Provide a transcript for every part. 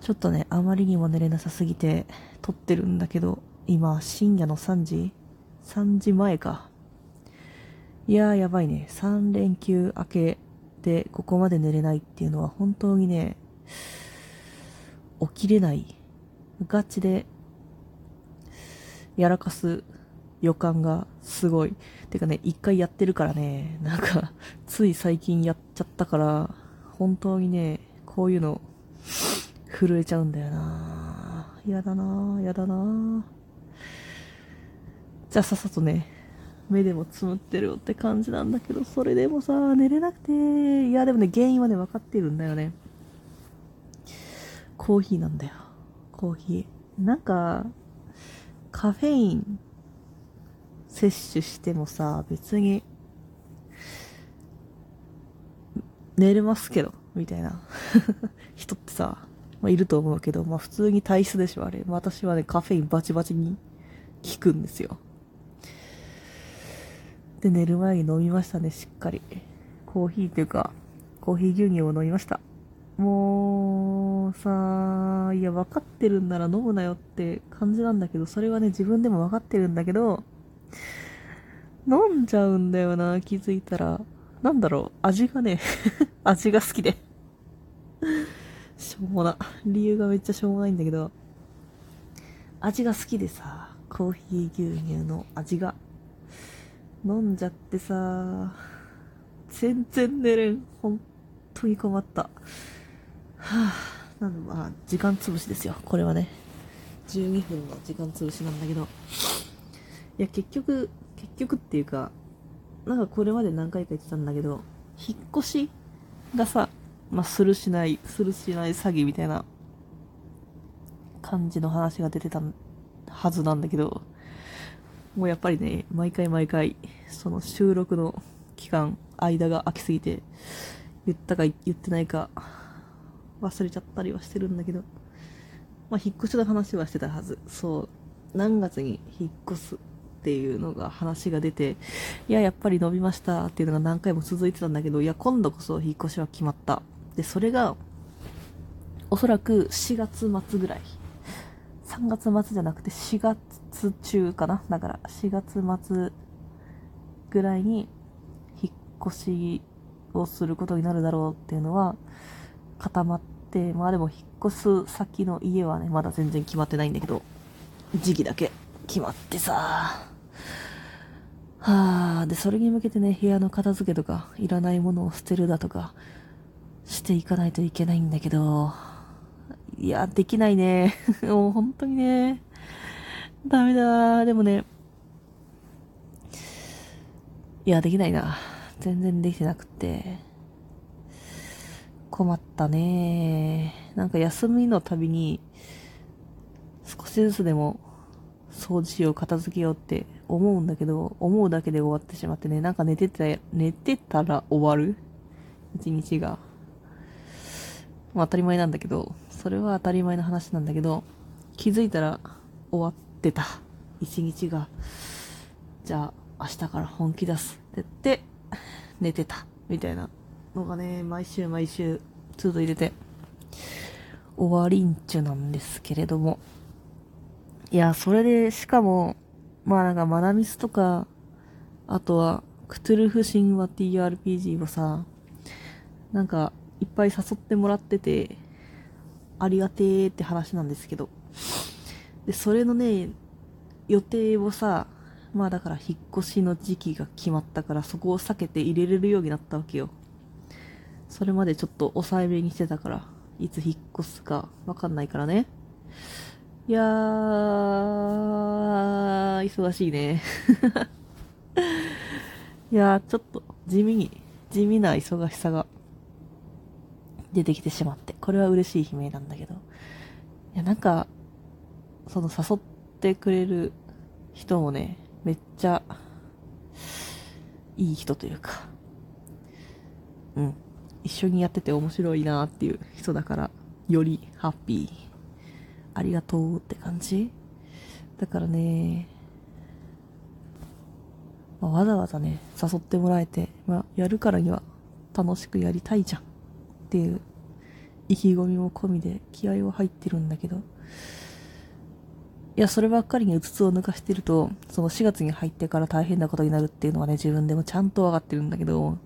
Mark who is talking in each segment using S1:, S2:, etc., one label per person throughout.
S1: ちょっとね、あまりにも寝れなさすぎて撮ってるんだけど、今、深夜の3時 ?3 時前か。いやー、やばいね。3連休明けでここまで寝れないっていうのは本当にね、起きれない。ガチで、やらかす予感がすごい。てかね、一回やってるからね、なんか、つい最近やっちゃったから、本当にね、こういうの、震えちゃうんだよなやだなやだなじゃあさっさとね、目でもつむってるよって感じなんだけど、それでもさ、寝れなくて、いやでもね、原因はね、分かってるんだよね。コーヒーなんだよ。コーヒー。なんか、カフェイン摂取してもさ、別に、寝れますけど、みたいな 人ってさ、まあ、いると思うけど、まあ普通に体質でしょ、あれ。私はね、カフェインバチバチに効くんですよ。で、寝る前に飲みましたね、しっかり。コーヒーっていうか、コーヒー牛乳を飲みました。もう、さいや、分かってるんなら飲むなよって感じなんだけど、それはね、自分でも分かってるんだけど、飲んじゃうんだよな、気づいたら。なんだろう、味がね 味が好きでょうもな。理由がめっちゃしょうもないんだけど、味が好きでさ、コーヒー牛乳の味が。飲んじゃってさ、全然寝れん。本当に困った。はぁ、あ、なんでまあ、時間潰しですよ。これはね。12分の時間潰しなんだけど。いや、結局、結局っていうか、なんかこれまで何回か言ってたんだけど、引っ越しがさ、まあ、するしない、するしない詐欺みたいな感じの話が出てたはずなんだけど、もうやっぱりね、毎回毎回、その収録の期間、間が空きすぎて、言ったか言ってないか、忘れちゃったりはしてるんだけど、まあ、引っ越しの話はしてたはず。そう。何月に引っ越すっていうのが話が出て、いや、やっぱり伸びましたっていうのが何回も続いてたんだけど、いや、今度こそ引っ越しは決まった。で、それが、おそらく4月末ぐらい。3月末じゃなくて4月中かな？だから4月末ぐらいに引っ越しをすることになるだろうっていうのは固まって、まあでも引っ越す先の家はね、まだ全然決まってないんだけど、時期だけ決まってさ、はあ、で、それに向けてね、部屋の片付けとか、いらないものを捨てるだとか、していかないといけないんだけど、いや、できないね。もう本当にね。ダメだ。でもね。いや、できないな。全然できてなくて。困ったね。なんか休みのたびに、少しずつでも掃除を片付けようって思うんだけど、思うだけで終わってしまってね、なんか寝てた、寝てたら終わる？一日が。まあ当たり前なんだけど、それは当たり前の話なんだけど、気づいたら終わってた。一日が。じゃあ、明日から本気出す。って言って、寝てた。みたいなのがね、毎週毎週続いてて、終わりんちゅなんですけれども。いや、それで、しかも、まあなんかマナミスとか、あとは、クトゥルフ神話 TRPG をさ、なんか、いっぱい誘ってもらってて、ありがてーって話なんですけど。で、それのね、予定をさ、まあだから引っ越しの時期が決まったからそこを避けて入れれるようになったわけよ。それまでちょっと抑えめにしてたから、いつ引っ越すかわかんないからね。いやー、忙しいね。いやー、ちょっと地味に、地味な忙しさが出てきてしまって、これは嬉しい悲鳴なんだけど。いや、なんか、その誘ってくれる人もね、めっちゃ、いい人というか、うん。一緒にやってて面白いなっていう人だから、よりハッピー。ありがとうって感じだからね、まあ、わざわざね、誘ってもらえて、まあ、やるからには楽しくやりたいじゃん。っていう意気込みも込みで気合は入ってるんだけど、いや、そればっかりにうつつを抜かしてると、その4月に入ってから大変なことになるっていうのはね、自分でもちゃんとわかってるんだけど、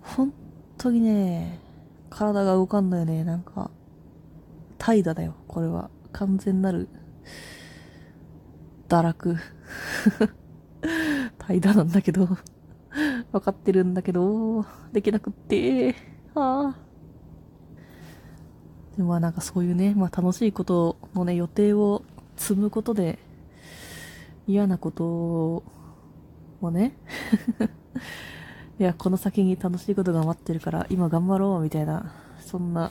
S1: 本当にね、体が動かんのよね、なんか、怠惰だよ、これは。完全なる、堕落。怠惰なんだけど、わかってるんだけど、できなくって、ああ。でもまあなんかそういうね、まあ楽しいことのね、予定を積むことで、嫌なことをね、いや、この先に楽しいことが待ってるから、今頑張ろう、みたいな、そんな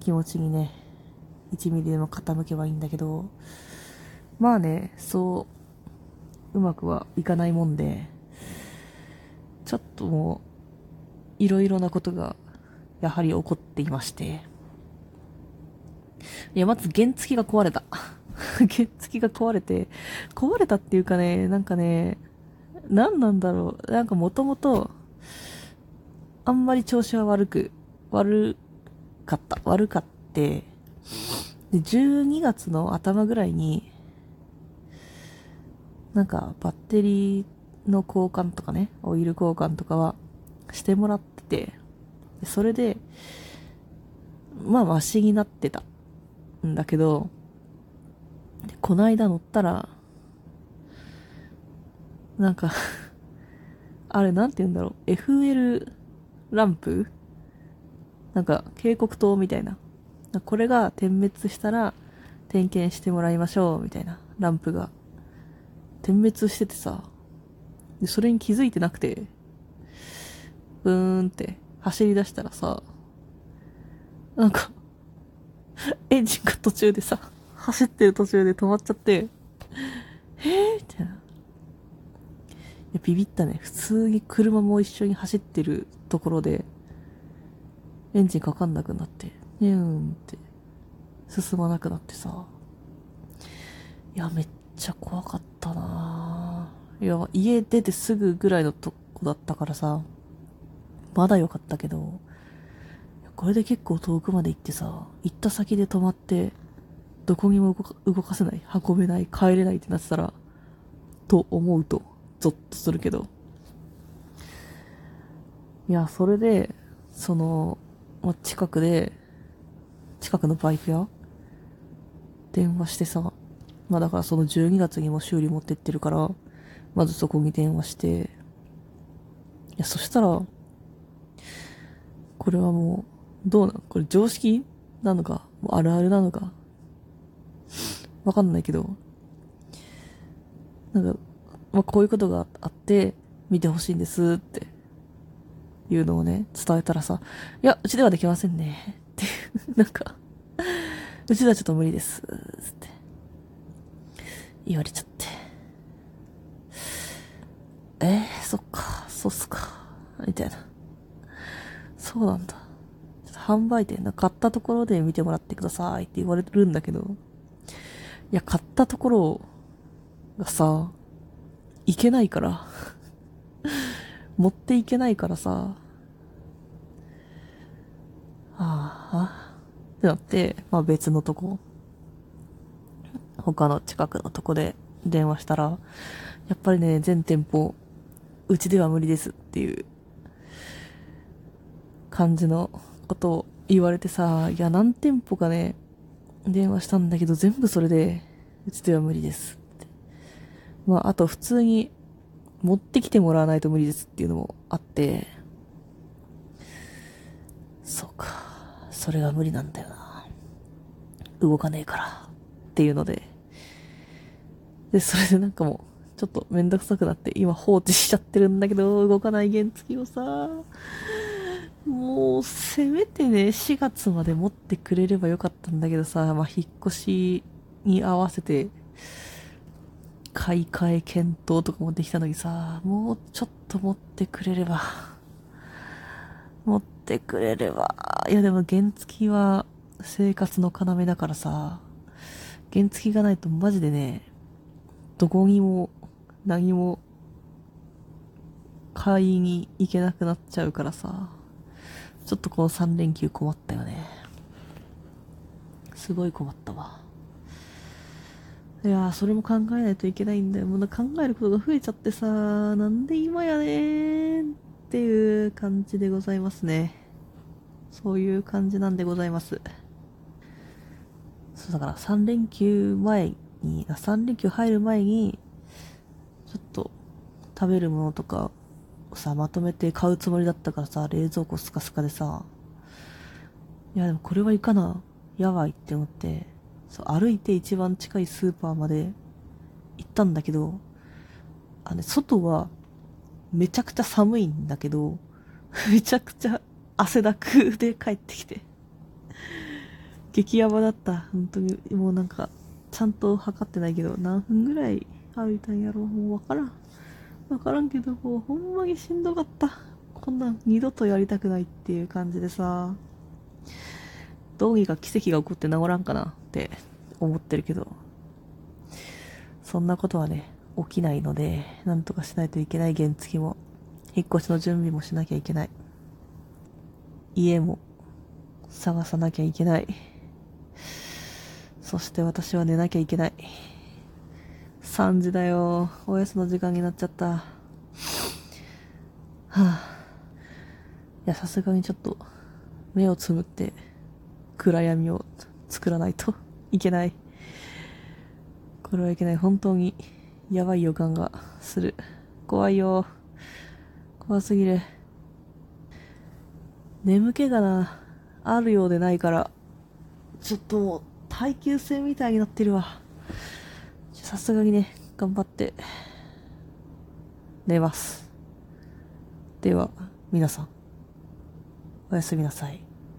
S1: 気持ちにね、1ミリでも傾けばいいんだけど、まあね、そう、うまくはいかないもんで、ちょっともう、いろいろなことがやはり起こっていまして。いや、まず原付が壊れた。原付が壊れて、壊れたっていうかね、なんかね、何なんだろう。なんかもともと、あんまり調子は悪く、悪かった。悪かって、で、12月の頭ぐらいに、なんかバッテリーの交換とかね、オイル交換とかはしてもらってて、それで、まあ、マシになってたんだけど、こないだ乗ったら、なんか あれなんて言うんだろう、FL ランプ？なんか警告灯みたいな。これが点滅したら点検してもらいましょうみたいなランプが。点滅しててさ、でそれに気づいてなくて、ブーンって走り出したらさ、なんか エンジンが途中でさ、走ってる途中で止まっちゃって、えー？みたいな。いや、ビビったね。普通に車も一緒に走ってるところで、エンジンかかんなくなって、ニューンって進まなくなってさ。いや、めっちゃ怖かったなぁいや、家出てすぐぐらいのとこだったからさ、まだ良かったけど、これで結構遠くまで行ってさ、行った先で止まって、どこにも動かせない、運べない、帰れないってなってたら、と思うと、ゾッとするけど。いや、それで、その、ま、近くで、近くのバイク屋電話してさ、まあだからその12月にも修理持ってってるから、まずそこに電話して、いや、そしたら、これはもう、どうなんこれ常識なのかあるあるなのかわかんないけど、なんか、まあ、こういうことがあって、見てほしいんですっていうのをね、伝えたらさ、いや、うちではできませんね。っていう、なんか、うちではちょっと無理です。つって。言われちゃって。えー、そっか、そうっすか。みたいな。そうなんだ。販売店の買ったところで見てもらってください。って言われるんだけど、いや、買ったところがさ、いけないから。持っていけないからさ、ああ、ってなって、まあ別のとこ、他の近くのとこで電話したら、やっぱりね、全店舗、うちでは無理ですっていう感じのことを言われてさ、いや、何店舗かね、電話したんだけど、全部それで、うちでは無理ですって。まあ、あと普通に、持ってきてもらわないと無理ですっていうのもあって、そうか、それが無理なんだよな。動かねえから、っていうので、で、それでなんかもう、ちょっとめんどくさくなって、今放置しちゃってるんだけど、動かない原付をさ、もう、せめてね、4月まで持ってくれればよかったんだけどさ、まあ、引っ越しに合わせて、買い替え検討とかもできたのにさ、もうちょっと持ってくれれば、持ってくれれば、いやでも原付は生活の要だからさ、原付がないとマジでね、どこにも何も買いに行けなくなっちゃうからさ、ちょっとこの3連休困ったよね。すごい困ったわ。いや、それも考えないといけないんだよ。もう考えることが増えちゃってさ、なんで今やねーっていう感じでございますね。そういう感じなんでございます。そうだから3連休前に、3連休入る前に、ちょっと食べるものとかさ、まとめて買うつもりだったからさ、冷蔵庫スカスカでさ、いやでもこれはいかな、やばいって思って、そう、歩いて一番近いスーパーまで行ったんだけど、あの、外はめちゃくちゃ寒いんだけど、めちゃくちゃ汗だくで帰ってきて。激ヤバだった。本当に、もうなんか、ちゃんと測ってないけど、何分ぐらい歩いたんやろう。もうわからん。わからんけど、もうほんまにしんどかった。こんなん二度とやりたくないっていう感じでさ、どうにか奇跡が起こって治らんかなって思ってるけど、そんなことはね、起きないので、なんとかしないといけない原付も、引っ越しの準備もしなきゃいけない。家も探さなきゃいけない。そして私は寝なきゃいけない。3時だよ。おやつの時間になっちゃった。はあ。いや、さすがにちょっと、目をつむって、暗闇を作らないといけない。これはいけない。本当に、やばい予感がする。怖いよ。怖すぎる。眠気がな、あるようでないから、ちょっともう、耐久性みたいになってるわ。さすがにね、頑張って、寝ます。では、皆さん、おやすみなさい。